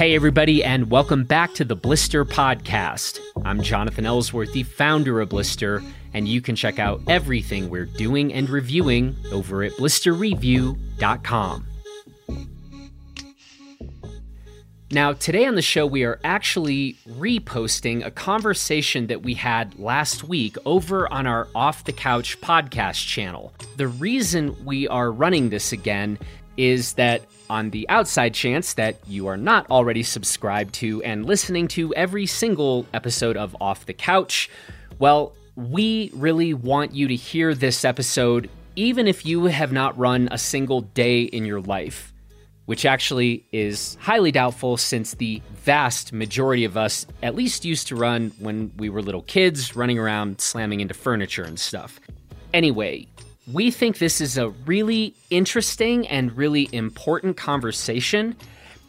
Hey, everybody, and welcome back to the Blister Podcast. I'm Jonathan Ellsworth, the founder of Blister, and you can check out everything we're doing and reviewing over at blisterreview.com. Now, today on the show, we are actually reposting a conversation that we had last week over on our Off the Couch podcast channel. The reason we are running this again is that on the outside chance that you are not already subscribed to and listening to every single episode of Off the Couch, well, we really want you to hear this episode even if you have not run a single day in your life, which actually is highly doubtful since the vast majority of us at least used to run when we were little kids, running around slamming into furniture and stuff. Anyway, we think this is a really interesting and really important conversation.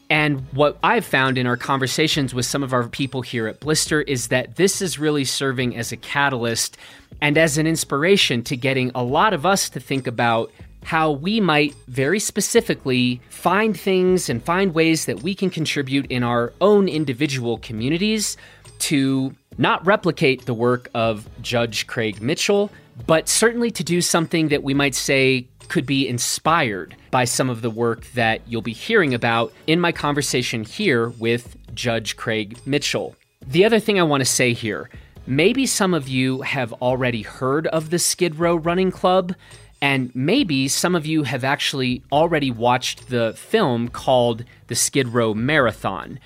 And what I've found in our conversations with some of our people here at Blister is that this is really serving as a catalyst and as an inspiration to getting a lot of us to think about how we might very specifically find things and find ways that we can contribute in our own individual communities to not replicate the work of Judge Craig Mitchell, but certainly to do something that we might say could be inspired by some of the work that you'll be hearing about in my conversation here with Judge Craig Mitchell. The other thing I want to say here maybe some of you have already heard of the Skid Row Running Club, and maybe some of you have actually already watched the film called The Skid Row Marathon.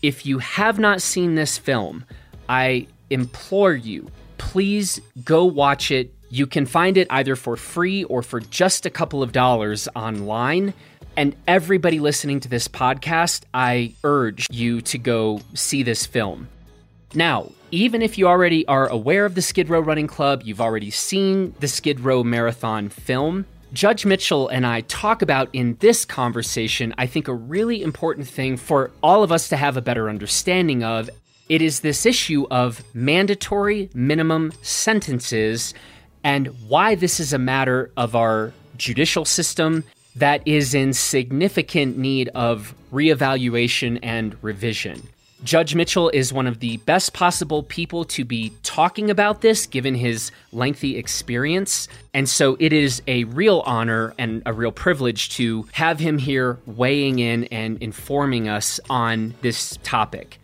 If you have not seen this film, I implore you, please go watch it you can find it either for free or for just a couple of dollars online. And everybody listening to this podcast, I urge you to go see this film. Now, even if you already are aware of the Skid Row Running Club, you've already seen the Skid Row Marathon film, Judge Mitchell and I talk about in this conversation, I think a really important thing for all of us to have a better understanding of. It is this issue of mandatory minimum sentences and why this is a matter of our judicial system that is in significant need of reevaluation and revision. Judge Mitchell is one of the best possible people to be talking about this given his lengthy experience. And so it is a real honor and a real privilege to have him here weighing in and informing us on this topic.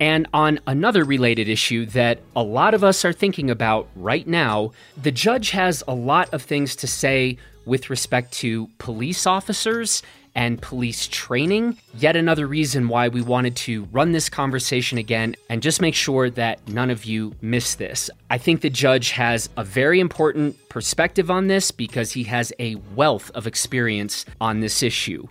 And on another related issue that a lot of us are thinking about right now, the judge has a lot of things to say with respect to police officers and police training. Yet another reason why we wanted to run this conversation again and just make sure that none of you miss this. I think the judge has a very important perspective on this because he has a wealth of experience on this issue.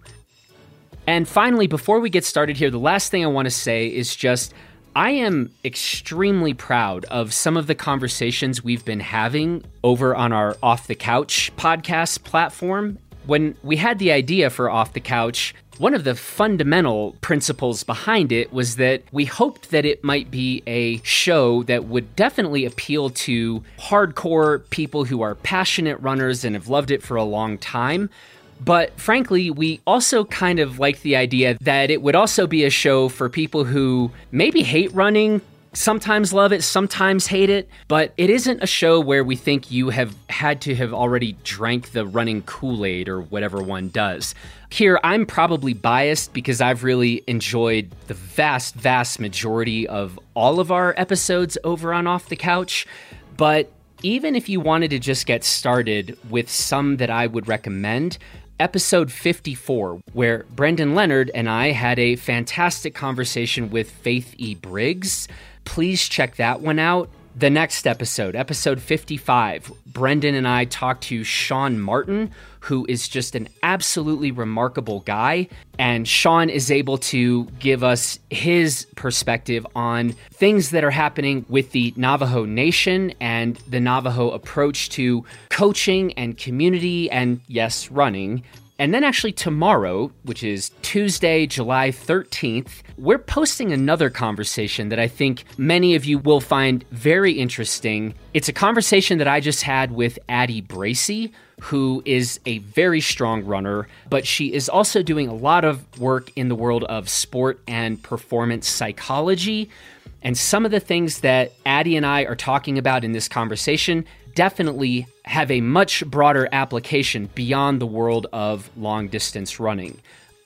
And finally, before we get started here, the last thing I want to say is just I am extremely proud of some of the conversations we've been having over on our Off the Couch podcast platform. When we had the idea for Off the Couch, one of the fundamental principles behind it was that we hoped that it might be a show that would definitely appeal to hardcore people who are passionate runners and have loved it for a long time, but frankly, we also kind of like the idea that it would also be a show for people who maybe hate running, sometimes love it, sometimes hate it, but it isn't a show where we think you have had to have already drank the running Kool Aid or whatever one does. Here, I'm probably biased because I've really enjoyed the vast, vast majority of all of our episodes over on Off the Couch, but even if you wanted to just get started with some that I would recommend, episode 54, where Brendan Leonard and I had a fantastic conversation with Faith E. Briggs. Please check that one out. The next episode, episode 55, Brendan and I talk to Sean Martin, who is just an absolutely remarkable guy. And Sean is able to give us his perspective on things that are happening with the Navajo Nation and the Navajo approach to coaching and community and, yes, running. And then, actually, tomorrow, which is Tuesday, July 13th, we're posting another conversation that I think many of you will find very interesting. It's a conversation that I just had with Addie Bracy, who is a very strong runner, but she is also doing a lot of work in the world of sport and performance psychology. And some of the things that Addie and I are talking about in this conversation definitely have a much broader application beyond the world of long distance running.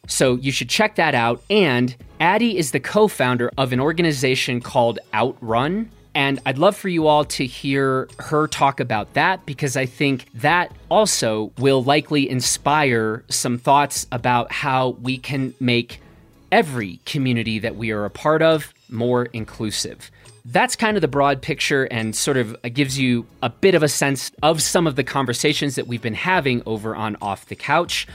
So you should check that out. And Addie is the co founder of an organization called Outrun. And I'd love for you all to hear her talk about that because I think that also will likely inspire some thoughts about how we can make every community that we are a part of more inclusive. That's kind of the broad picture and sort of gives you a bit of a sense of some of the conversations that we've been having over on Off the Couch.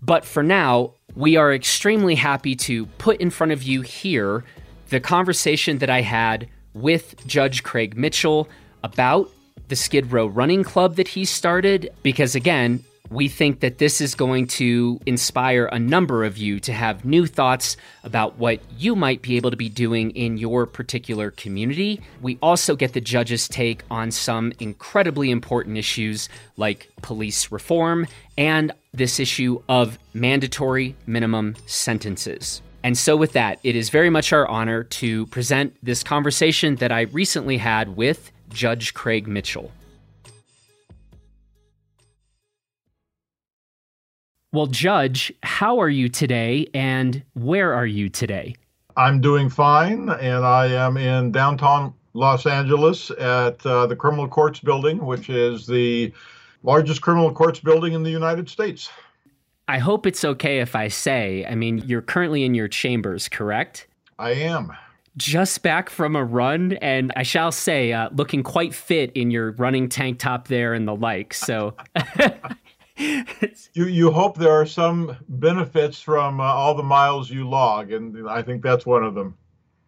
But for now, we are extremely happy to put in front of you here the conversation that I had with Judge Craig Mitchell about the Skid Row Running Club that he started. Because again, we think that this is going to inspire a number of you to have new thoughts about what you might be able to be doing in your particular community. We also get the judge's take on some incredibly important issues like police reform and this issue of mandatory minimum sentences. And so, with that, it is very much our honor to present this conversation that I recently had with Judge Craig Mitchell. Well, Judge, how are you today and where are you today? I'm doing fine, and I am in downtown Los Angeles at uh, the Criminal Courts Building, which is the largest criminal courts building in the United States. I hope it's okay if I say, I mean, you're currently in your chambers, correct? I am. Just back from a run, and I shall say, uh, looking quite fit in your running tank top there and the like. So. you you hope there are some benefits from uh, all the miles you log, and I think that's one of them.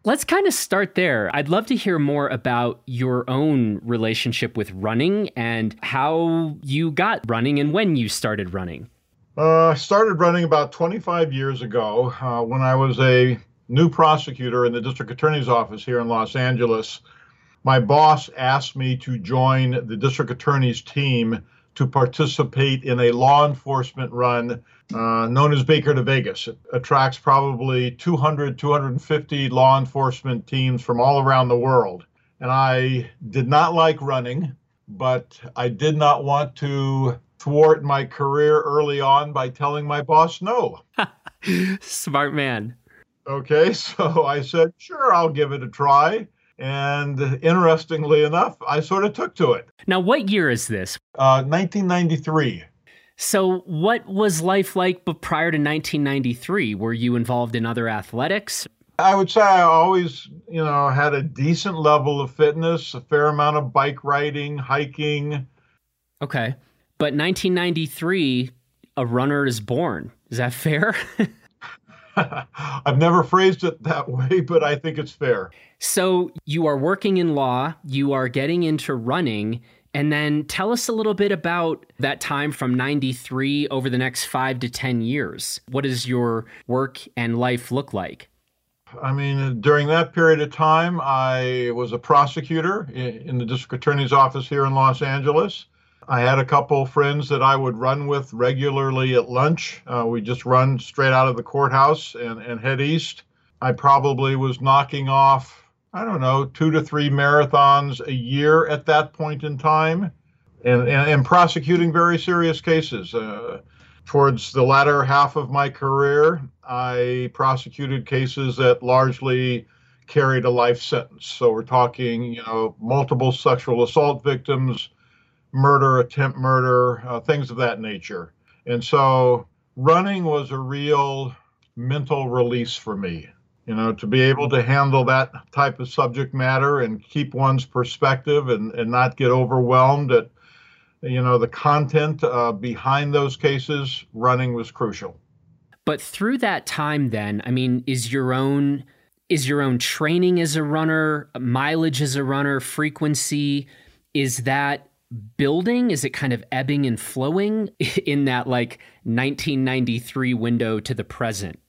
Let's kind of start there. I'd love to hear more about your own relationship with running and how you got running and when you started running. Uh, I started running about 25 years ago uh, when I was a new prosecutor in the district attorney's office here in Los Angeles. My boss asked me to join the district attorney's team to participate in a law enforcement run uh, known as Baker to Vegas. It attracts probably 200, 250 law enforcement teams from all around the world. And I did not like running, but I did not want to thwart my career early on by telling my boss no. Smart man. Okay, so I said, sure, I'll give it a try. And interestingly enough, I sort of took to it. Now, what year is this? Uh, 1993. So, what was life like but prior to 1993? Were you involved in other athletics? I would say I always, you know, had a decent level of fitness, a fair amount of bike riding, hiking. Okay. But 1993, a runner is born. Is that fair? I've never phrased it that way, but I think it's fair. So you are working in law, you are getting into running, and then tell us a little bit about that time from 93 over the next five to 10 years. What does your work and life look like? I mean, during that period of time, I was a prosecutor in the district attorney's office here in Los Angeles. I had a couple friends that I would run with regularly at lunch. Uh, we just run straight out of the courthouse and, and head east. I probably was knocking off, I don't know, two to three marathons a year at that point in time and, and, and prosecuting very serious cases. Uh, towards the latter half of my career, I prosecuted cases that largely carried a life sentence. So we're talking, you know, multiple sexual assault victims murder, attempt murder, uh, things of that nature. And so running was a real mental release for me. You know, to be able to handle that type of subject matter and keep one's perspective and, and not get overwhelmed at, you know, the content uh, behind those cases, running was crucial. But through that time, then, I mean, is your own is your own training as a runner, mileage as a runner, frequency, is that building? Is it kind of ebbing and flowing in that like 1993 window to the present?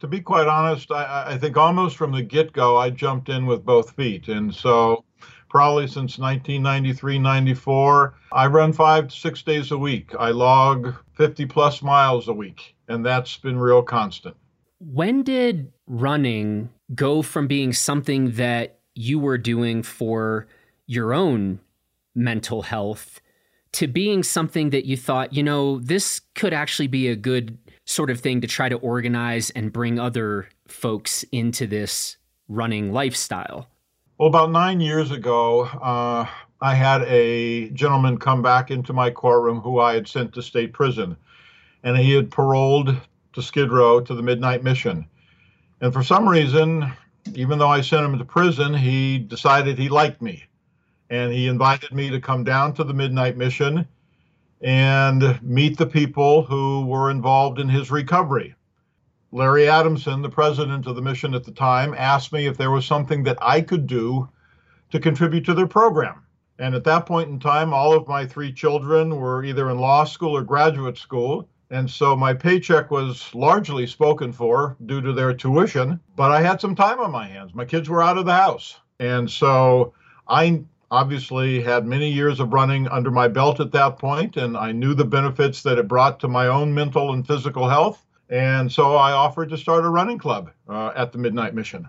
To be quite honest, I, I think almost from the get go, I jumped in with both feet. And so probably since 1993 94. I run five to six days a week. I log 50 plus miles a week, and that's been real constant. When did running go from being something that you were doing for your own mental health to being something that you thought, you know, this could actually be a good sort of thing to try to organize and bring other folks into this running lifestyle? Well, about nine years ago, uh, I had a gentleman come back into my courtroom who I had sent to state prison, and he had paroled to Skid Row to the Midnight Mission. And for some reason, even though I sent him to prison, he decided he liked me. And he invited me to come down to the Midnight Mission and meet the people who were involved in his recovery. Larry Adamson, the president of the mission at the time, asked me if there was something that I could do to contribute to their program. And at that point in time, all of my three children were either in law school or graduate school. And so my paycheck was largely spoken for due to their tuition, but I had some time on my hands. My kids were out of the house. And so I obviously had many years of running under my belt at that point, and I knew the benefits that it brought to my own mental and physical health. And so I offered to start a running club uh, at the Midnight Mission.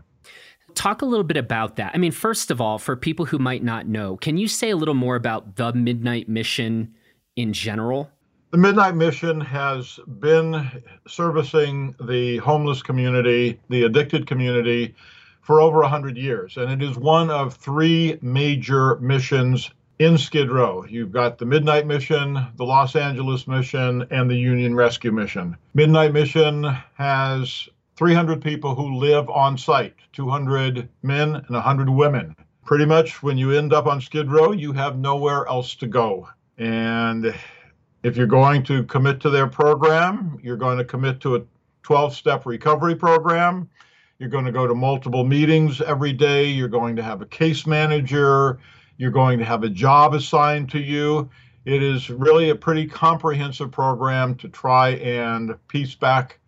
Talk a little bit about that. I mean, first of all, for people who might not know, can you say a little more about the Midnight Mission in general? The Midnight Mission has been servicing the homeless community, the addicted community, for over 100 years. And it is one of three major missions in Skid Row. You've got the Midnight Mission, the Los Angeles Mission, and the Union Rescue Mission. Midnight Mission has 300 people who live on site 200 men and 100 women. Pretty much when you end up on Skid Row, you have nowhere else to go. And if you're going to commit to their program, you're going to commit to a 12 step recovery program. You're going to go to multiple meetings every day. You're going to have a case manager. You're going to have a job assigned to you. It is really a pretty comprehensive program to try and piece back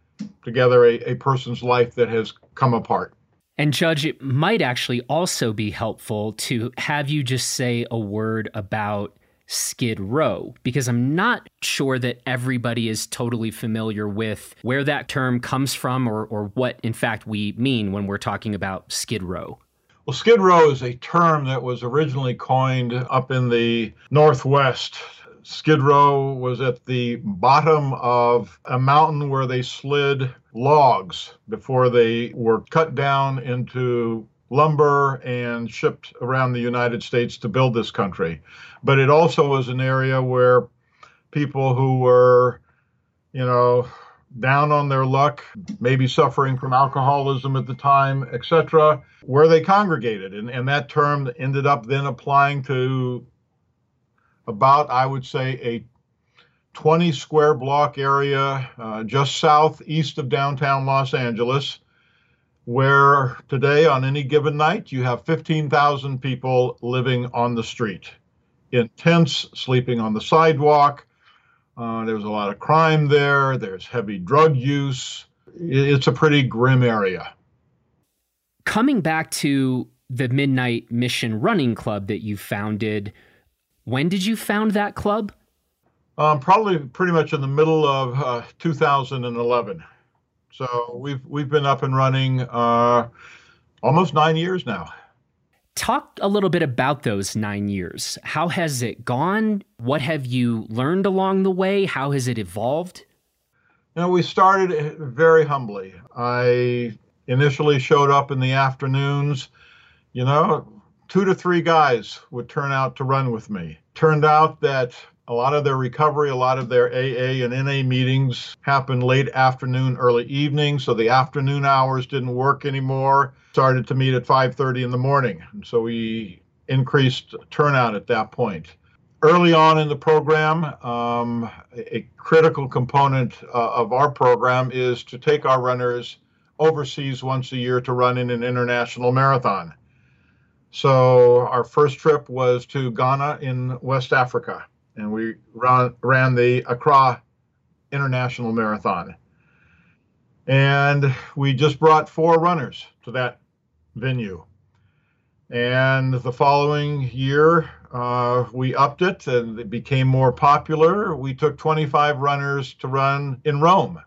together a, a person's life that has come apart. And, Judge, it might actually also be helpful to have you just say a word about Skid Row, because I'm not sure that everybody is totally familiar with where that term comes from or, or what, in fact, we mean when we're talking about Skid Row. Well, Skid Row is a term that was originally coined up in the Northwest. Skid Row was at the bottom of a mountain where they slid logs before they were cut down into lumber and shipped around the United States to build this country. But it also was an area where people who were, you know, down on their luck, maybe suffering from alcoholism at the time, etc., where they congregated. And, and that term ended up then applying to about, I would say, a 20 square block area uh, just southeast of downtown Los Angeles, where today, on any given night, you have 15,000 people living on the street in tents, sleeping on the sidewalk uh, there's a lot of crime there. There's heavy drug use. It's a pretty grim area. Coming back to the Midnight Mission Running Club that you founded, when did you found that club? Um, probably pretty much in the middle of uh, 2011. So we've we've been up and running uh, almost nine years now. Talk a little bit about those nine years. How has it gone? What have you learned along the way? How has it evolved? You know, we started very humbly. I initially showed up in the afternoons. You know, two to three guys would turn out to run with me. Turned out that a lot of their recovery, a lot of their AA and NA meetings happened late afternoon, early evening, so the afternoon hours didn't work anymore. Started to meet at 5:30 in the morning, and so we increased turnout at that point. Early on in the program, um, a critical component uh, of our program is to take our runners overseas once a year to run in an international marathon. So our first trip was to Ghana in West Africa and we ran, ran the Accra International Marathon. And we just brought four runners to that venue. And the following year, uh, we upped it and it became more popular. We took 25 runners to run in Rome.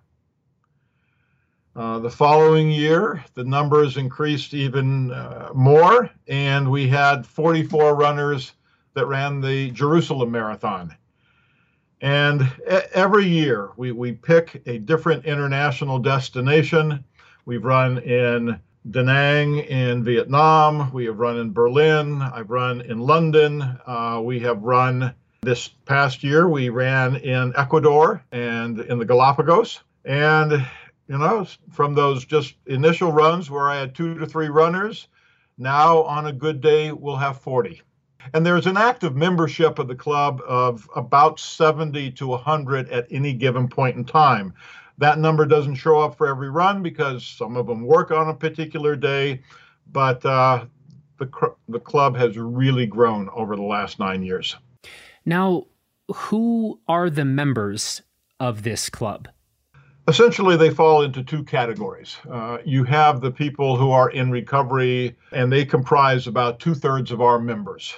Uh, the following year, the numbers increased even uh, more, and we had 44 runners that ran the Jerusalem Marathon. And every year, we, we pick a different international destination. We've run in Da Nang in Vietnam. We have run in Berlin. I've run in London. Uh, we have run this past year, we ran in Ecuador and in the Galapagos. And, you know, from those just initial runs where I had two to three runners, now on a good day, we'll have 40. And there's an active membership of the club of about 70 to 100 at any given point in time. That number doesn't show up for every run because some of them work on a particular day, but uh, the, the club has really grown over the last nine years. Now, who are the members of this club? Essentially, they fall into two categories. Uh, you have the people who are in recovery, and they comprise about two thirds of our members.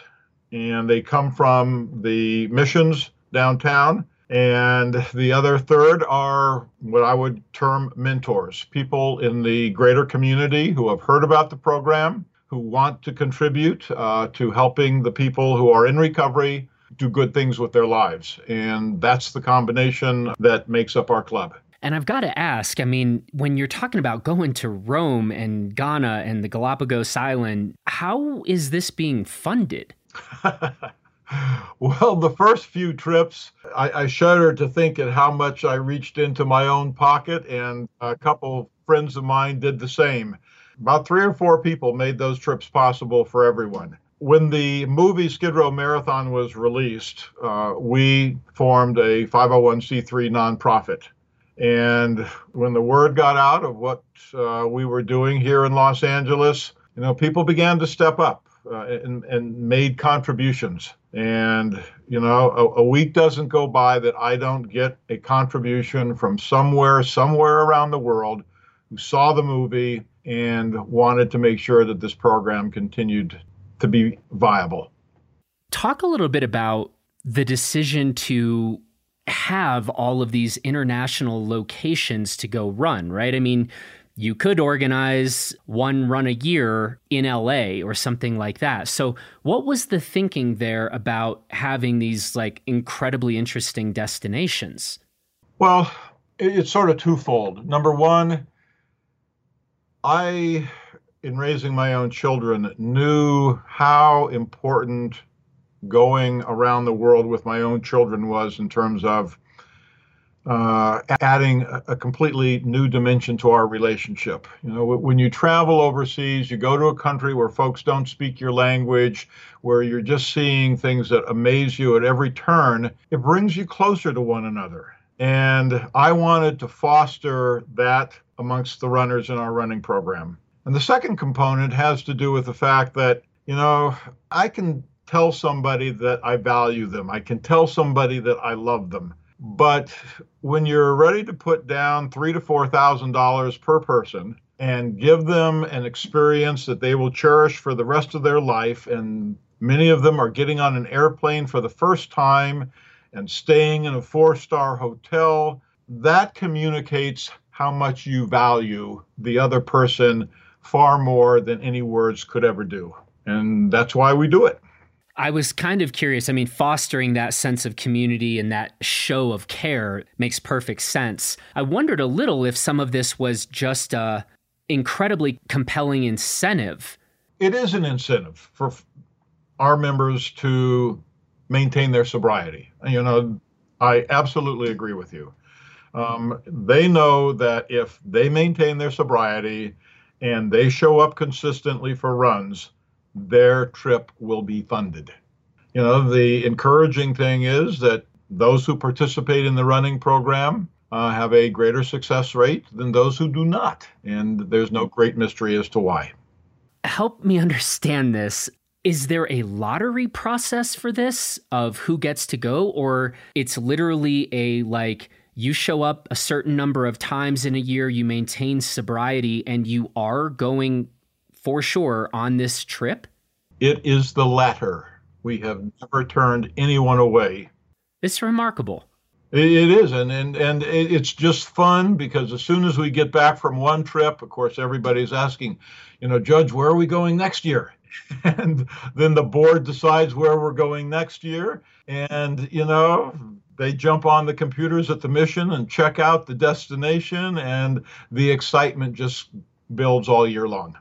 And they come from the missions downtown and the other third are what I would term mentors, people in the greater community who have heard about the program, who want to contribute uh, to helping the people who are in recovery do good things with their lives. And that's the combination that makes up our club. And I've got to ask I mean, when you're talking about going to Rome and Ghana and the Galapagos Island, how is this being funded? Well, the first few trips, I, I shudder to think at how much I reached into my own pocket, and a couple friends of mine did the same. About three or four people made those trips possible for everyone. When the movie Skid Row Marathon was released, uh, we formed a 501c3 nonprofit. And when the word got out of what uh, we were doing here in Los Angeles, you know, people began to step up uh, and, and made contributions. And, you know, a, a, week doesn't go by that I don't get a contribution from somewhere, somewhere around the world who saw the movie and wanted to make sure that this program continued to be viable. Talk a little bit about the decision to have all of these international locations to go run, right? I mean, you could organize one run a year in LA or something like that. So, what was the thinking there about having these like incredibly interesting destinations? Well, it's sort of twofold. Number one, I, in raising my own children, knew how important going around the world with my own children was in terms of uh, adding a, a, completely new dimension to our relationship. You know, when you travel overseas, you go to a country where folks don't speak your language, where you're just seeing things that amaze you at every turn, it brings you closer to one another. And I wanted to foster that amongst the runners in our running program. And the second component has to do with the fact that, you know, I can tell somebody that I value them, I can tell somebody that I love them but when you're ready to put down three to four thousand dollars per person and give them an experience that they will cherish for the rest of their life, and many of them are getting on an airplane for the first time and staying in a four-star hotel, that communicates how much you value the other person far more than any words could ever do. And that's why we do it. I was kind of curious. I mean, fostering that sense of community and that show of care makes perfect sense. I wondered a little if some of this was just a incredibly compelling incentive. It is an incentive for our members to maintain their sobriety. You know, I absolutely agree with you. Um, they know that if they maintain their sobriety and they show up consistently for runs, their trip will be funded. You know, the encouraging thing is that those who participate in the running program uh, have a greater success rate than those who do not. And there's no great mystery as to why. Help me understand this. Is there a lottery process for this of who gets to go? Or it's literally a like, you show up a certain number of times in a year, you maintain sobriety, and you are going for sure on this trip? It is the latter. We have never turned anyone away. It's remarkable. It is, and, and and it's just fun because as soon as we get back from one trip, of course, everybody's asking, you know, Judge, where are we going next year? And then the board decides where we're going next year, and you know, they jump on the computers at the mission and check out the destination, and the excitement just builds all year long.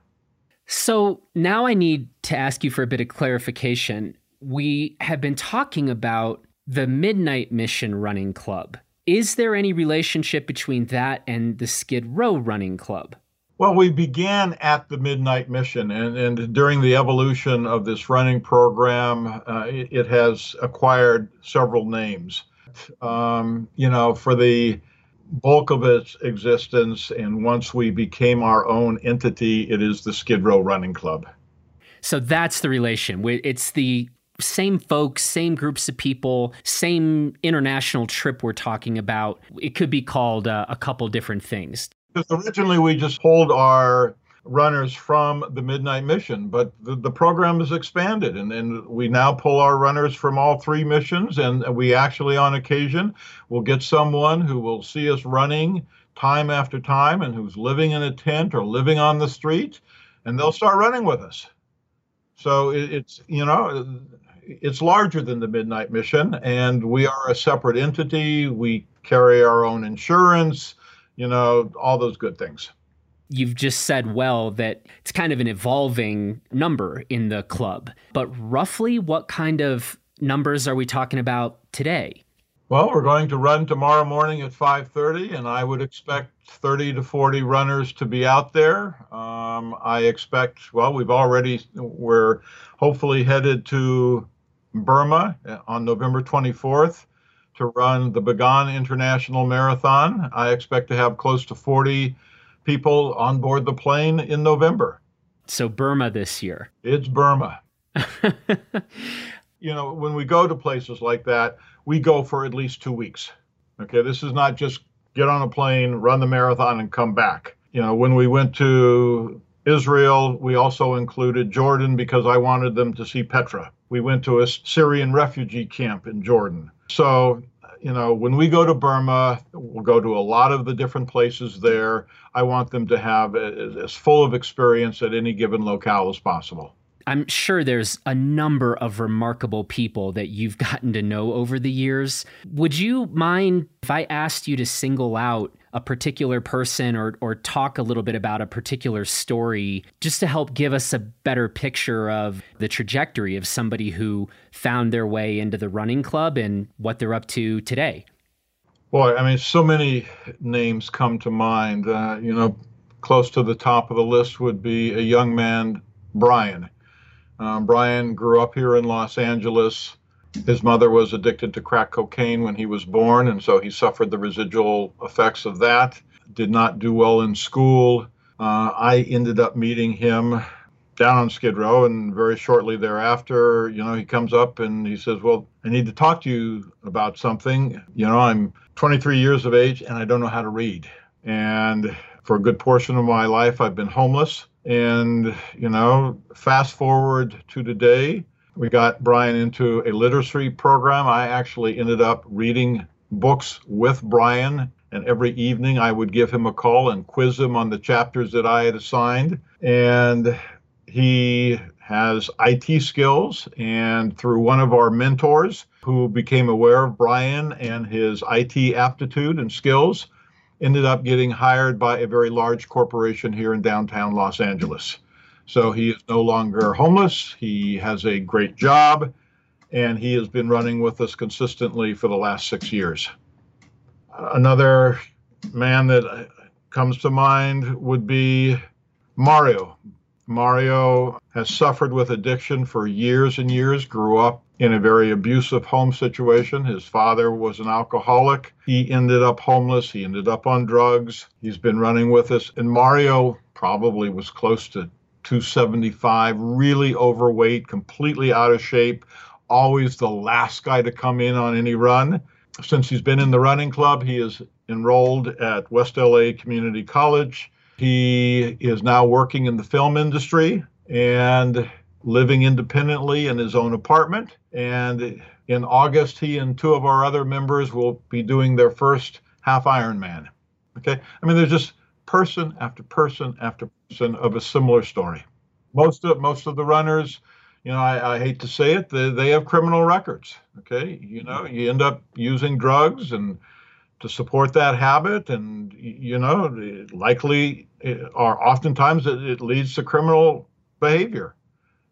So now I need to ask you for a bit of clarification. We have been talking about the Midnight Mission Running Club. Is there any relationship between that and the Skid Row Running Club? Well, we began at the Midnight Mission, and, and during the evolution of this running program, uh, it, it, has acquired several names. Um, you know, for the bulk of its existence, and once we became our own entity, it is the Skid Row Running Club. So that's the relation. It's the same folks, same groups of people, same international trip we're talking about. It could be called uh, a couple different things. Because originally we just hold our runners from the Midnight Mission, but the, the program has expanded and, and we now pull our runners from all three missions. And we actually, on occasion, will get someone who will see us running time after time and who's living in a tent or living on the street, and they'll start running with us. So it, it's, you know, it's larger than the Midnight Mission, and we are a separate entity. We carry our own insurance, you know, all those good things. You've just said well that it's kind of an evolving number in the club, but roughly what kind of numbers are we talking about today? Well, we're going to run tomorrow morning at 5:30, and I would expect 30 to 40 runners to be out there. Um, I expect. Well, we've already we're hopefully headed to Burma uh, on November 24th to run the Bagan International Marathon. I expect to have close to 40 people on board the plane in November. So, Burma this year. It's Burma. you know, when we go to places like that, we go for at least two weeks. Okay, this is not just get on a plane, run the marathon, and come back. You know, when we went to Israel, we also included Jordan because I wanted them to see Petra we went to a Syrian refugee camp in Jordan. So, you know, when we go to Burma, we'll go to a lot of the different places there. I want them to have as full of experience at any given locale as possible. I'm sure there's a number of remarkable people that you've gotten to know over the years. Would you mind if I asked you to single out a particular person or or talk a little bit about a particular story just to help give us a better picture of the trajectory of somebody who found their way into the running club and what they're up to today. Boy, I mean, so many names come to mind. Uh, you know, close to the top of the list would be a young man, Brian. Um, Brian grew up here in Los Angeles. His mother was addicted to crack cocaine when he was born, and so he suffered the residual effects of that. Did not do well in school. Uh, I ended up meeting him down on Skid Row, and very shortly thereafter, you know, he comes up and he says, Well, I need to talk to you about something. You know, I'm 23 years of age and I don't know how to read. And for a good portion of my life, I've been homeless. And, you know, fast forward to today, we got Brian into a literacy program. I actually ended up reading books with Brian, and every evening I would give him a call and quiz him on the chapters that I had assigned. And he has IT skills, and through one of our mentors who became aware of Brian and his IT aptitude and skills, ended up getting hired by a very large corporation here in downtown Los Angeles. So he is no longer homeless. He has a great job, and he has been running with us consistently for the last six years. Another man that uh, comes to mind would be Mario. Mario has suffered with addiction for years and years, grew up in a very abusive home situation. His father was an alcoholic. He ended up homeless. He ended up on drugs. He's been running with us. And Mario probably was close to 275, really overweight, completely out of shape, always the last guy to come in on any run. Since he's been in the running club, he is enrolled at West LA Community College. He is now working in the film industry and living independently in his own apartment. And in August, he and two of our other members will be doing their first half Ironman. Okay. I mean, there's just person after person after of a similar story. Most of most of the runners, you know, I, I hate to say it, they, they have criminal records. Okay. You know, mm-hmm. you end up using drugs and to support that habit and you know likely eh, or oftentimes it, it leads to criminal behavior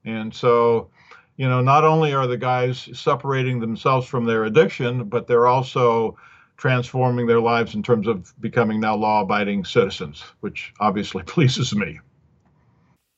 and so, you know, not only are the guys separating themselves from their addiction, but they're also transforming their lives in terms of becoming now law abiding citizens, which obviously pleases me.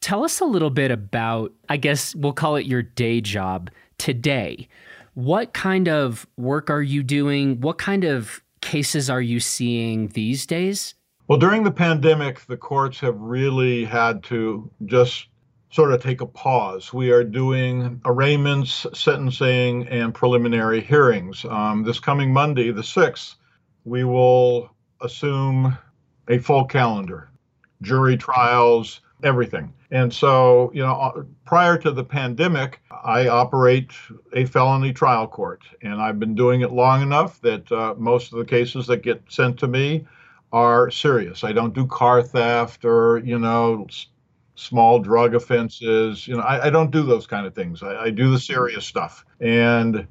Tell us a little bit about, I guess we'll call it your day job today. What kind of work are you doing? What kind of cases are you seeing these days? Well, during the pandemic, the courts have really had to just sort of take a pause. We are doing arraignments, sentencing, and preliminary hearings. Um, this coming Monday, the 6th, we will assume a full calendar, jury trials, everything. And so, you know, uh, prior to the pandemic, I operate a felony trial court, and I've been doing it long enough that uh, most of the cases that get sent to me are serious. I don't do car theft or, you know, small drug offenses. You know, I, I don't do those kind of things. I, I do the mm-hmm. serious stuff. And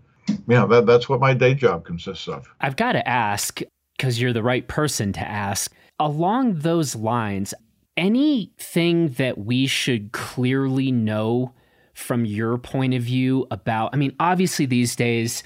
yeah, that, that's what my day job consists of. I've got to ask, because you're the right person to ask, along those lines, anything that we should clearly know from your point of view about? I mean, obviously, these days,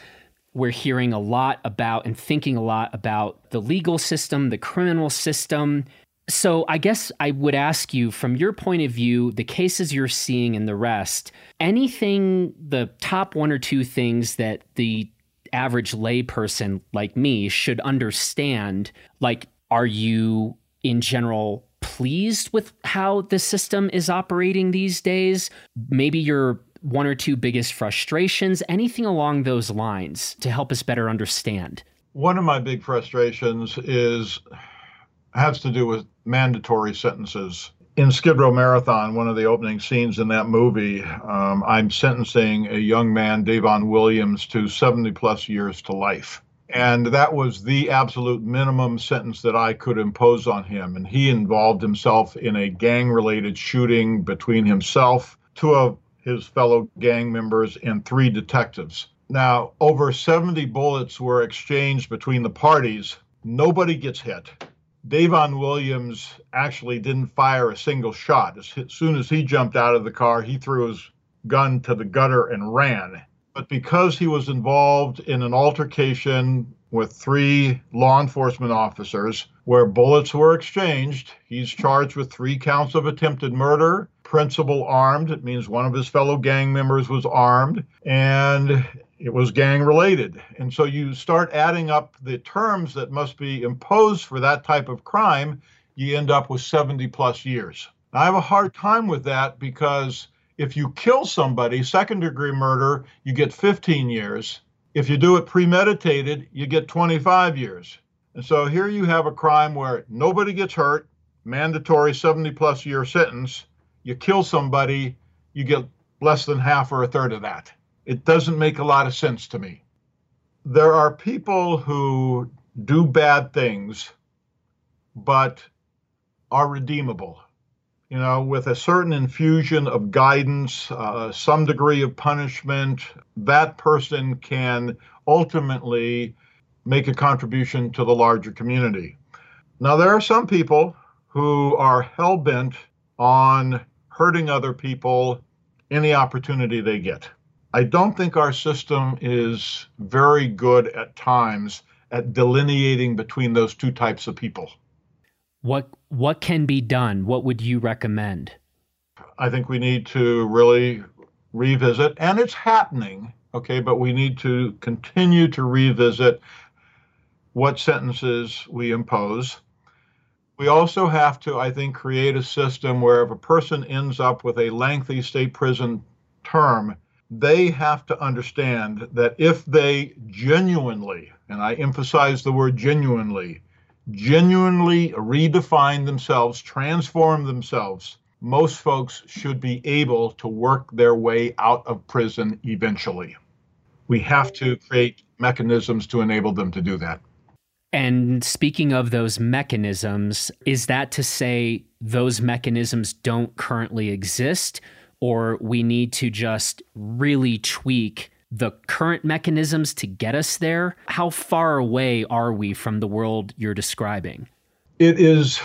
we're hearing a lot about and thinking a lot about the legal system, the criminal system, so I guess I would ask you from your point of view, the cases you're seeing and the rest, anything, the top one or two things that the average layperson like me should understand, like, are you in general pleased with how the system is operating these days? Maybe your one or two biggest frustrations, anything along those lines to help us better understand. One of my big frustrations is has to do with mandatory sentences. In Skid Row Marathon, one of the opening scenes in that movie, um, I'm sentencing a young man, Davon Williams, to 70 plus years to life. And that was the absolute minimum sentence that I could impose on him. And he involved himself in a gang related shooting between himself, two of his fellow gang members, and three detectives. Now, over 70 bullets were exchanged between the parties. Nobody gets hit. Davon Williams actually didn't fire a single shot. As soon as he jumped out of the car, he threw his gun to the gutter and ran. But because he was involved in an altercation with three law enforcement officers where bullets were exchanged, he's charged with three counts of attempted murder, principal armed. It means one of his fellow gang members was armed, and it was gang related. And so you start adding up the terms that must be imposed for that type of crime, you end up with 70 plus years. I have a hard time with that because if you kill somebody, second degree murder, you get 15 years. If you do it premeditated, you get 25 years. And so here you have a crime where nobody gets hurt, mandatory 70 plus year sentence. You kill somebody, you get less than half or a third of that it doesn't make a lot of sense to me. There are people who do bad things, but are redeemable. You know, with a certain infusion of guidance, uh, some degree of punishment, that person can ultimately make a contribution to the larger community. Now, there are some people who are hell bent on hurting other people any opportunity they get. I don't think our system is very good at times at delineating between those two types of people. What what can be done? What would you recommend? I think we need to really revisit and it's happening, okay, but we need to continue to revisit what sentences we impose. We also have to, I think, create a system where if a person ends up with a lengthy state prison term, they have to understand that if they genuinely, and I emphasize the word genuinely, genuinely redefine themselves, transform themselves most folks should be able to work their way out of prison eventually. We have to create mechanisms to enable them to do that. And speaking of those mechanisms, is that to say those mechanisms don't currently exist, or we need to just really tweak the current mechanisms to get us there? How far away are we from the world you're describing? It is,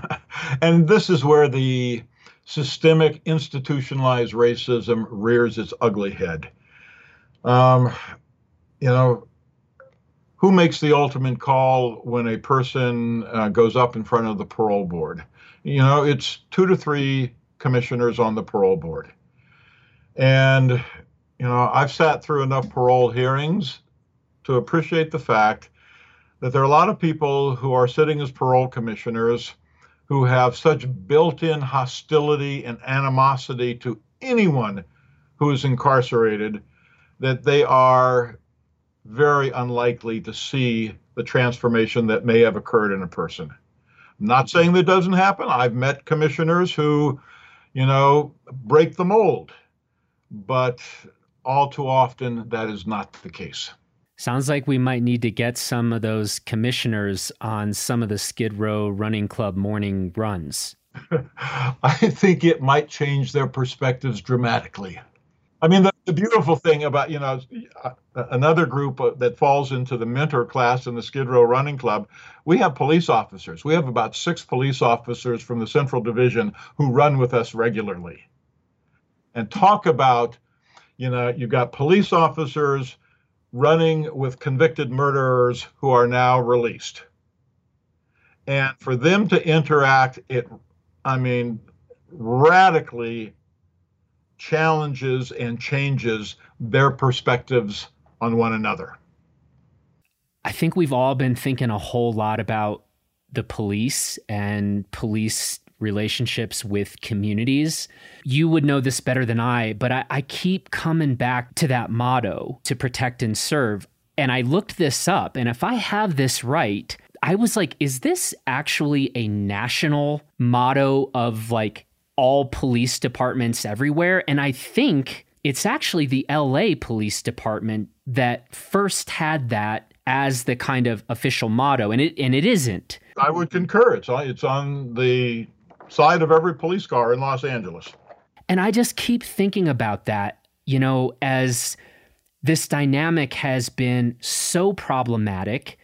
and this is where the systemic institutionalized racism rears its ugly head. Um, you know, who makes the ultimate call when a person uh, goes up in front of the parole board? You know, it's two to three commissioners on the parole board. And, you know, I've sat through enough parole hearings to appreciate the fact that there are a lot of people who are sitting as parole commissioners who have such built in hostility and animosity to anyone who is incarcerated that they are very unlikely to see the transformation that may have occurred in a person. I'm not saying that doesn't happen. I've met commissioners who, you know, break the mold, but all too often that is not the case. Sounds like we might need to get some of those commissioners on some of the Skid Row Running Club morning runs. I think it might change their perspectives dramatically. I mean, the, the, beautiful thing about, you know, uh, another group that falls into the mentor class in the Skid Row Running Club, we have police officers. We have about six police officers from the Central Division who run with us regularly. And talk about, you know, you've got police officers running with convicted murderers who are now released. And for them to interact, it, I mean, radically challenges and changes their perspectives on one another. I think we've all been thinking a whole lot about the police and police relationships with communities. You would know this better than I, but I, I, keep coming back to that motto to protect and serve. And I looked this up, and if I have this right, I was like, is this actually a national motto of like all police departments everywhere. And I think it's actually the LA Police Department that first had that as the kind of official motto, and it and it isn't. I would concur. It's on, it's on the side of every police car in Los Angeles. And I just keep thinking about that, you know, as this dynamic has been so problematic.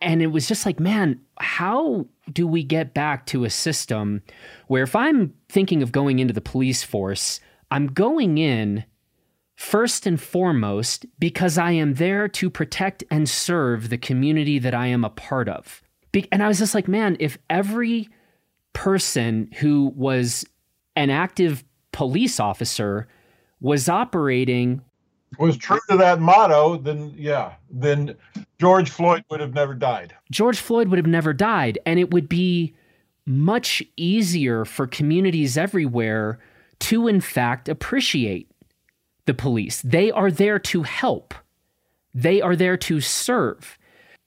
And it was just like, man, how do we get back to a system where if I'm thinking of going into the police force, I'm going in first and foremost because I am there to protect and serve the community that I am a part of. And I was just like, man, if every person who was an active police officer was operating was true to that motto, then yeah, then George Floyd would have never died. George Floyd would have never died. And it would be much easier for communities everywhere to, in fact, appreciate the police. They are there to help, they are there to serve.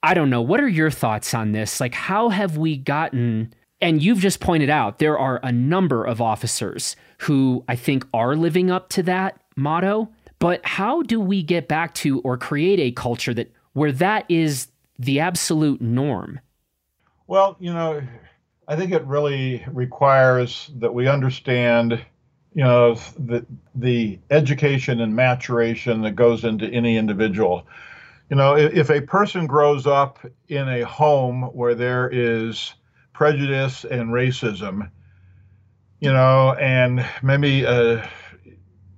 I don't know. What are your thoughts on this? Like, how have we gotten. And you've just pointed out there are a number of officers who I think are living up to that motto. But how do we get back to or create a culture that where that is the absolute norm? Well, you know, I think it really requires that we understand, you know, the the education and maturation that goes into any individual. You know, if, a person grows up in a home where there is prejudice and racism, you know, and maybe uh,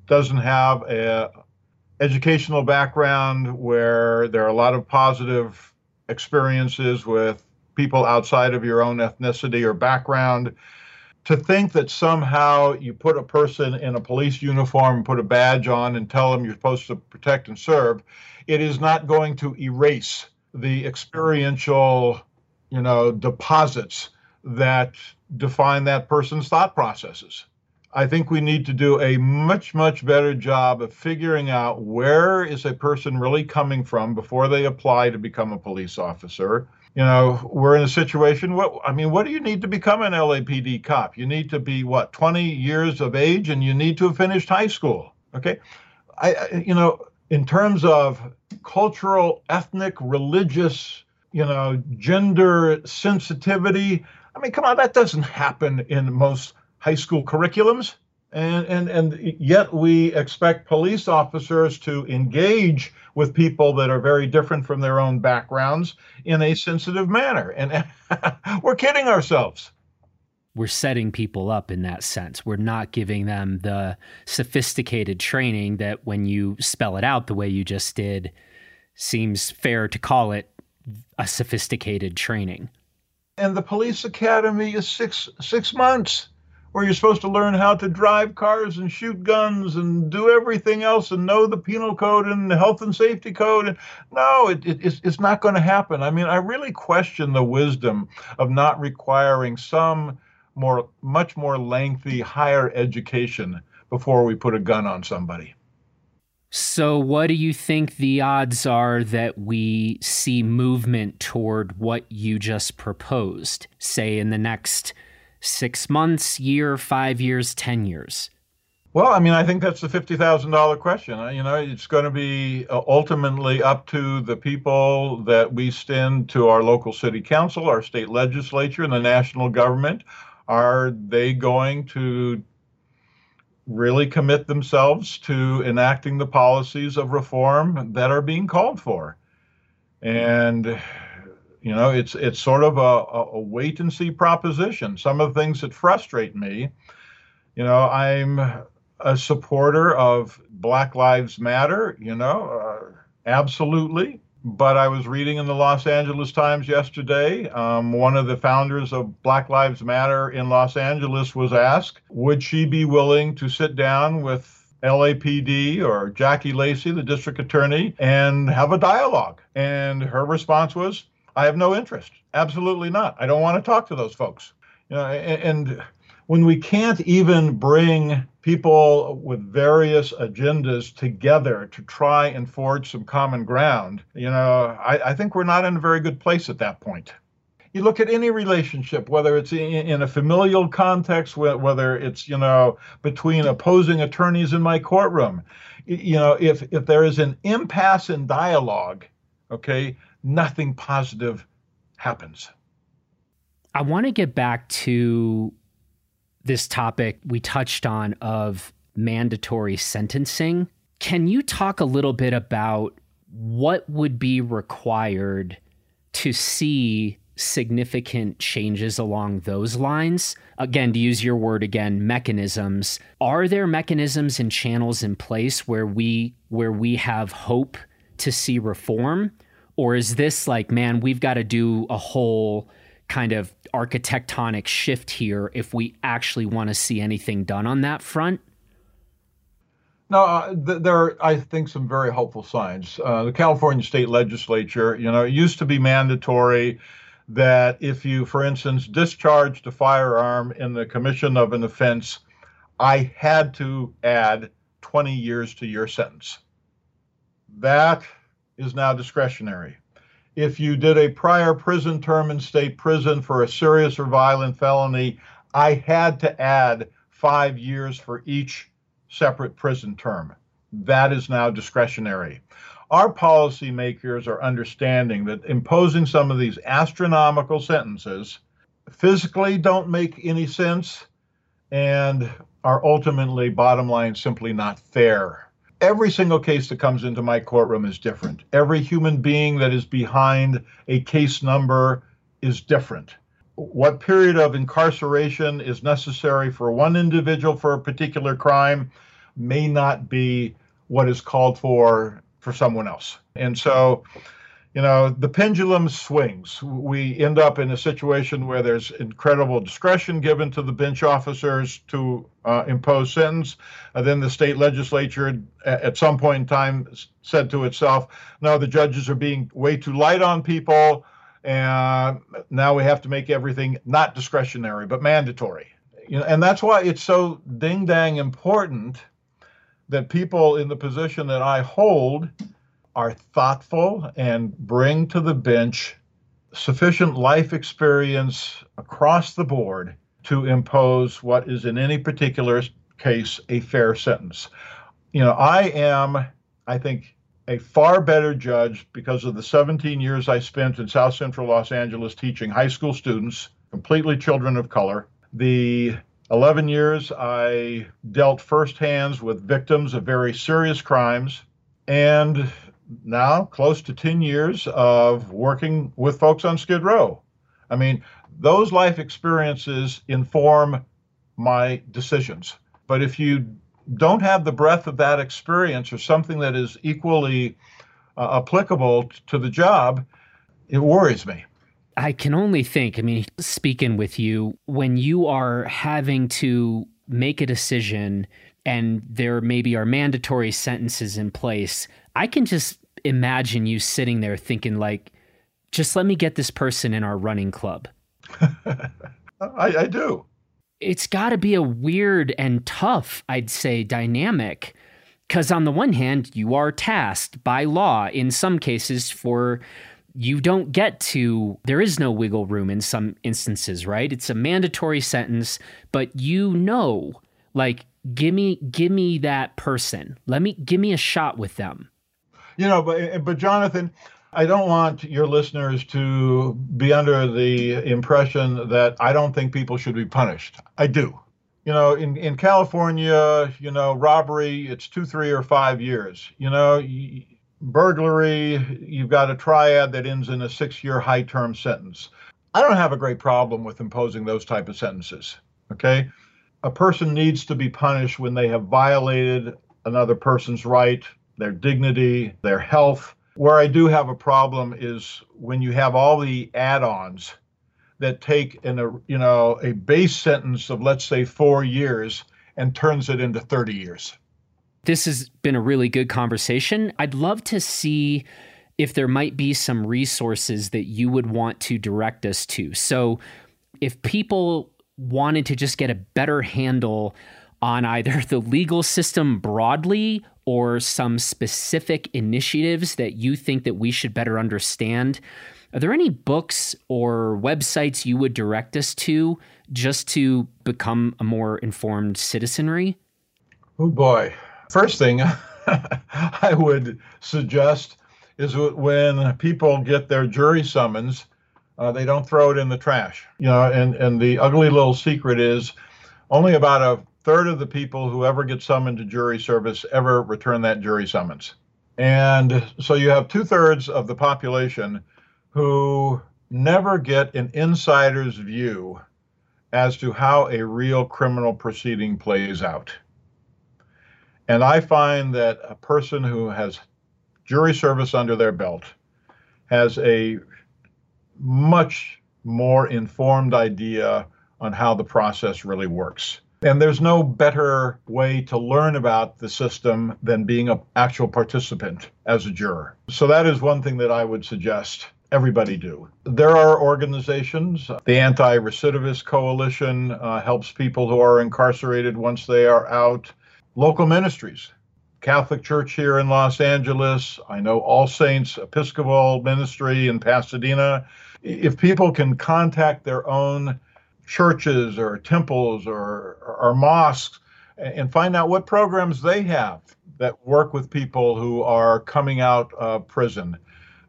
doesn't have a educational background where there are a lot of positive experiences with people outside of your own ethnicity or background to think that somehow you put a person in a police uniform put a badge on and tell them you're supposed to protect and serve it is not going to erase the experiential you know deposits that define that person's thought processes I think we need to do a much, much better job of figuring out where is a person really coming from before they apply to become a police officer. you know, we're in a situation. What I mean, what do you need to become an LAPD cop? You need to be what 20 years of age, and you need to have finished high school. Okay, I, I you know, in terms of cultural, ethnic, religious, you know, gender sensitivity. I mean, come on, that doesn't happen in most high school curriculums. And, and, and yet we expect police officers to engage with people that are very different from their own backgrounds in a sensitive manner. And we're kidding ourselves. We're setting people up in that sense. We're not giving them the sophisticated training that when you spell it out the way you just did, seems fair to call it a sophisticated training. And the police academy is six six months where you're supposed to learn how to drive cars and shoot guns and do everything else and know the penal code and the health and safety code. No, it, it, it's, it's not going to happen. I mean, I really question the wisdom of not requiring some more, much more lengthy higher education before we put a gun on somebody. So, what do you think the odds are that we see movement toward what you just proposed, say in the next six months, year, five years, 10 years? Well, I mean, I think that's the $50,000 question. You know, it's going to be uh, ultimately up to the people that we send to our local city council, our state legislature, and the national government. Are they going to really commit themselves to enacting the policies of reform that are being called for? And you know, it's it's sort of a, a wait and see proposition. Some of the things that frustrate me, you know, I'm a supporter of Black Lives Matter, you know, uh, absolutely. But I was reading in the Los Angeles Times yesterday, um, one of the founders of Black Lives Matter in Los Angeles was asked, would she be willing to sit down with LAPD or Jackie Lacey, the district attorney, and have a dialogue? And her response was, I have no interest. Absolutely not. I don't want to talk to those folks. You know, and, when we can't even bring people with various agendas together to try and forge some common ground, you know, I, I think we're not in a very good place at that point you look at any relationship, whether it's in, a familial context, whether it's you know between opposing attorneys in my courtroom, you know if if there is an impasse in dialogue, okay, nothing positive happens. I want to get back to this topic we touched on of mandatory sentencing. Can you talk a little bit about what would be required to see significant changes along those lines? Again, to use your word again, mechanisms. Are there mechanisms and channels in place where we where we have hope to see reform? Or is this like, man, we've got to do a whole kind of architectonic shift here if we actually want to see anything done on that front? No, uh, th- there are, I think, some very hopeful signs. Uh, the California state legislature, you know, it used to be mandatory that if you, for instance, discharged a firearm in the commission of an offense, I had to add 20 years to your sentence. That is now discretionary. If you did a prior prison term in state prison for a serious or violent felony, I had to add five years for each separate prison term. That is now discretionary. Our policymakers are understanding that imposing some of these astronomical sentences physically don't make any sense and are ultimately, bottom line, simply not fair every single case that comes into my courtroom is different. Every human being that is behind a case number is different. What period of incarceration is necessary for one individual for a particular crime may not be what is called for for someone else. And so you know, the pendulum swings. We end up in a situation where there's incredible discretion given to the bench officers to uh, impose sentence. And then the state legislature, at some point in time, said to itself, "No, the judges are being way too light on people, and now we have to make everything not discretionary but mandatory." You know, and that's why it's so ding dang important that people in the position that I hold are thoughtful and bring to the bench sufficient life experience across the board to impose what is in any particular case a fair sentence. You know, I am, I think, a far better judge because of the 17 years I spent in South Central Los Angeles teaching high school students, completely children of color. The 11 years I dealt firsthand with victims of very serious crimes, and now close to 10 years of working with folks on Skid Row. I mean, those life experiences inform my decisions. But if you don't have the breadth of that experience or something that is equally uh, applicable to the job, it worries me. I can only think, I mean, speaking with you, when you are having to make a decision and there maybe are mandatory sentences in place, I can just imagine you sitting there thinking, like, just let me get this person in our running club. I, I do. It's got to be a weird and tough, I'd say, dynamic. Because on the one hand, you are tasked by law in some cases for you don't get to there is no wiggle room in some instances right it's a mandatory sentence but you know like give me give me that person let me give me a shot with them you know but eh, but jonathan i don't want your listeners to be under the impression that i don't think people should be punished i do you know in in california you know robbery it's 2 3 or 5 years you know burglary, you've got a triad that ends in a six year high term sentence. I don't have a great problem with imposing those type of sentences. Okay. A person needs to be punished when they have violated another person's right, their dignity, their health. Where I do have a problem is when you have all the add-ons that take in a you know a base sentence of let's say 4 years and turns it into 30 years. This has been a really good conversation. I'd love to see if there might be some resources that you would want to direct us to. So, if people wanted to just get a better handle on either the legal system broadly or some specific initiatives that you think that we should better understand, are there any books or websites you would direct us to just to become a more informed citizenry? Oh boy. First thing I would suggest is when people get their jury summons, uh, they don't throw it in the trash. You know, and, and the ugly little secret is only about a third of the people who ever get summoned to jury service ever return that jury summons. And so you have two thirds of the population who never get an insider's view as to how a real criminal proceeding plays out. And I find that a person who has jury service under their belt has a much more informed idea on how the process really works. And there's no better way to learn about the system than being an actual participant as a juror. So that is one thing that I would suggest everybody do. There are organizations. The Anti Recidivist Coalition uh, helps people who are incarcerated once they are out local ministries. Catholic Church here in Los Angeles. I know All Saints Episcopal Ministry in Pasadena. If people can contact their own churches or temples or, or mosques and find out what programs they have that work with people who are coming out of prison,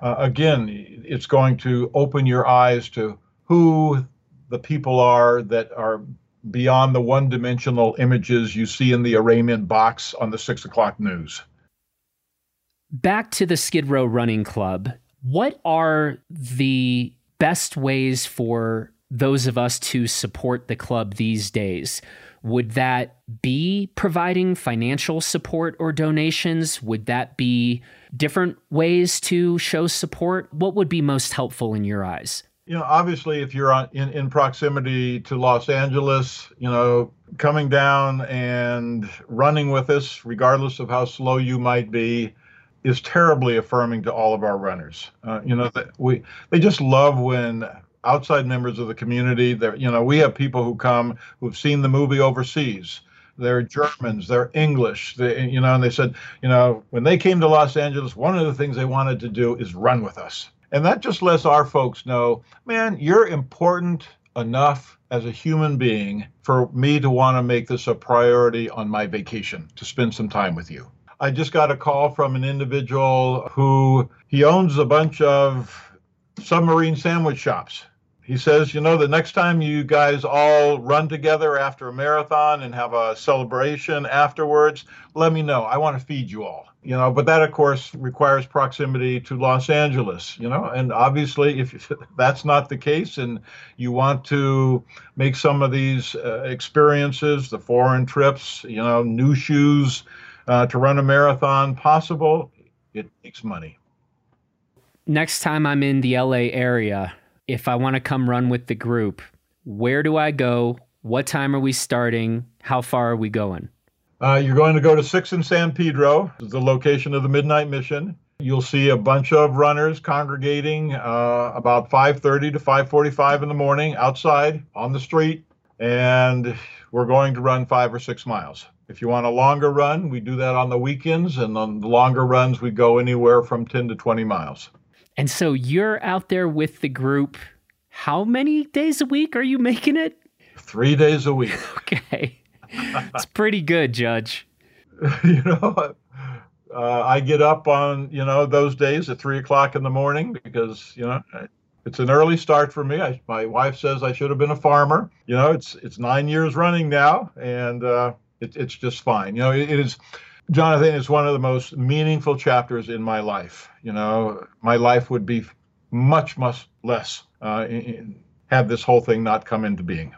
uh, again, it's going to open your eyes to who the people are that are beyond the one dimensional images you see in the arraignment box on the six o'clock news. Back to the Skid Row Running Club. What are the best ways for those of us to support the club these days? Would that be providing financial support or donations? Would that be different ways to show support? What would be most helpful in your eyes? you know, obviously, if you're on, in, in proximity to Los Angeles, you know, coming down and running with us, regardless of how slow you might be, is terribly affirming to all of our runners. Uh, you know, we they just love when outside members of the community. There, you know, we have people who come who've seen the movie overseas. They're Germans, they're English, they, you know, and they said, you know, when they came to Los Angeles, one of the things they wanted to do is run with us And that just lets our folks know, man, you're important enough as a human being for me to want to make this a priority on my vacation to spend some time with you. I just got a call from an individual who he owns a bunch of submarine sandwich shops. He says, you know, the next time you guys all run together after a marathon and have a celebration afterwards, let me know. I want to feed you all. You know, but that of course requires proximity to Los Angeles, you know, and obviously if that's not the case and you want to make some of these uh, experiences, the foreign trips, you know, new shoes uh, to run a marathon possible, it takes money. Next time I'm in the LA area, if I want to come run with the group, where do I go? What time are we starting? How far are we going? Uh, you're going to go to Six in San Pedro, the location of the Midnight Mission. You'll see a bunch of runners congregating uh, about 5:30 to 5:45 in the morning outside on the street, and we're going to run five or six miles. If you want a longer run, we do that on the weekends, and on the longer runs, we go anywhere from 10 to 20 miles. And so you're out there with the group. How many days a week are you making it? Three days a week. Okay. It's pretty good, Judge. you know, uh, I get up on, you know, those days at three o'clock in the morning because, you know, it's an early start for me. I, my wife says I should have been a farmer. You know, it's it's nine years running now, and uh, it, it's just fine. You know, it, it is Jonathan, it's one of the most meaningful chapters in my life. You know, my life would be much, much less uh, in, had this whole thing not come into being.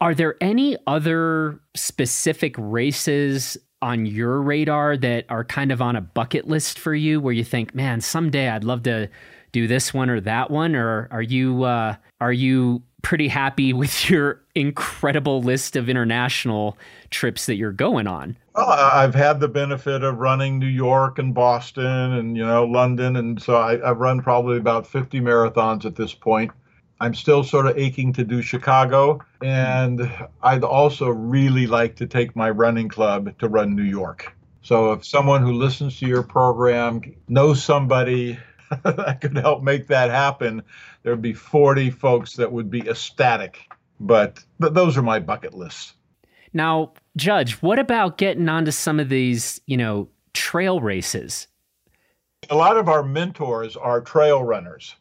Are there any other specific races on your radar that are kind of on a bucket list for you where you think, man, someday I'd love to do this one or that one? Or are you uh, are you pretty happy with your incredible list of international trips that you're going on? Well, I've had the benefit of running New York and Boston and you know London, and so I, have run probably about 50 marathons at this point. I'm still sort of aching to do Chicago, and I'd also really like to take my running club to run New York. So if someone who listens to your program knows somebody that could help make that happen, there'd be 40 folks that would be ecstatic. But th- those are my bucket lists. Now, Judge, what about getting onto some of these, you know, trail races? A lot of our mentors are trail runners.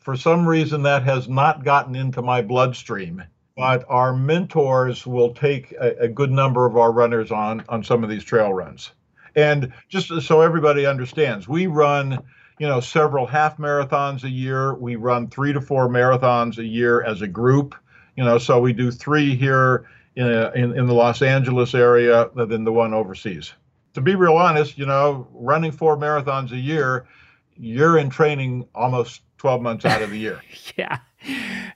For some reason, that has not gotten into my bloodstream. But our mentors will take a, a good number of our runners on on some of these trail runs. And just so everybody understands, we run you know several half marathons a year. We run three to four marathons a year as a group you know so we do three here in, in, in the los angeles area than the one overseas. To be real honest you know running four marathons a year you're in training almost 12 months out of the year. Yeah.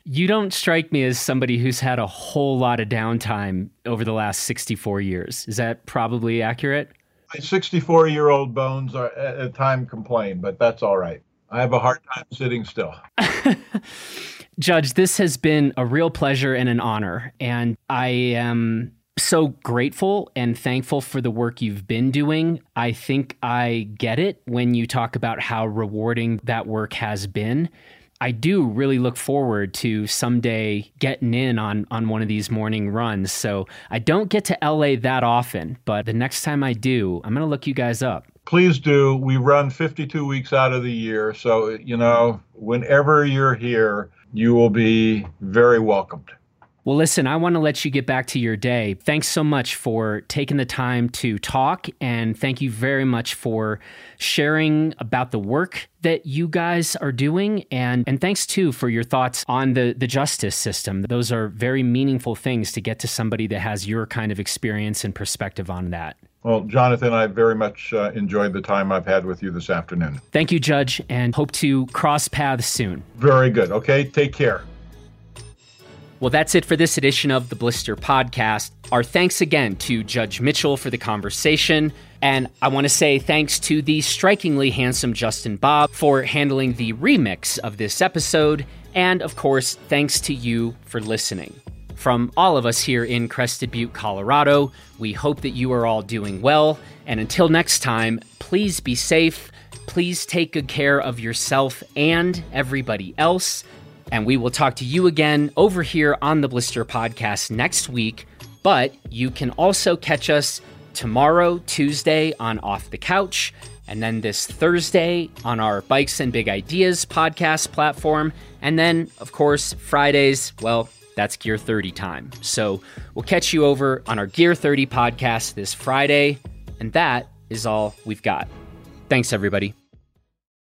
You don't strike me as somebody who's had a whole lot of downtime over the last 64 years. Is that probably accurate 64 year old bones are at a time complain, but that's all right. I have a hard time sitting still. Judge, this has been a real pleasure and an honor. And I am so grateful and thankful for the work you've been doing. I think I get it when you talk about how rewarding that work has been. I do really look forward to someday getting in on on one of these morning runs. So I don't get to LA that often, but the next time I do, I'm going to look you guys up. Please do. We run 52 weeks out of the year, so you know, whenever you're here, you will be very welcomed. Well, listen, I want to let you get back to your day. Thanks so much for taking the time to talk. And thank you very much for sharing about the work that you guys are doing. And, and thanks too for your thoughts on the, the justice system. Those are very meaningful things to get to somebody that has your kind of experience and perspective on that. Well, Jonathan, I very much uh, enjoyed the time I've had with you this afternoon. Thank you, Judge, and hope to cross paths soon. Very good. Okay, take care. Well, that's it for this edition of the Blister Podcast. Our thanks again to Judge Mitchell for the conversation. And I want to say thanks to the strikingly handsome Justin Bob for handling the remix of this episode. And of course, thanks to you for listening. From all of us here in Crested Butte, Colorado, we hope that you are all doing well. And until next time, please be safe, Please take good care of yourself and everybody else. And we will talk to you again over here on the Blister Podcast next week. But you can also catch us tomorrow, Tuesday, on Off the Couch, and then this Thursday on our Bikes and Big Ideas podcast platform. And then, of course, Fridays, well, that's Gear 30 time. So we'll catch you over on our Gear 30 podcast this Friday. And that is all we've got. Thanks, everybody.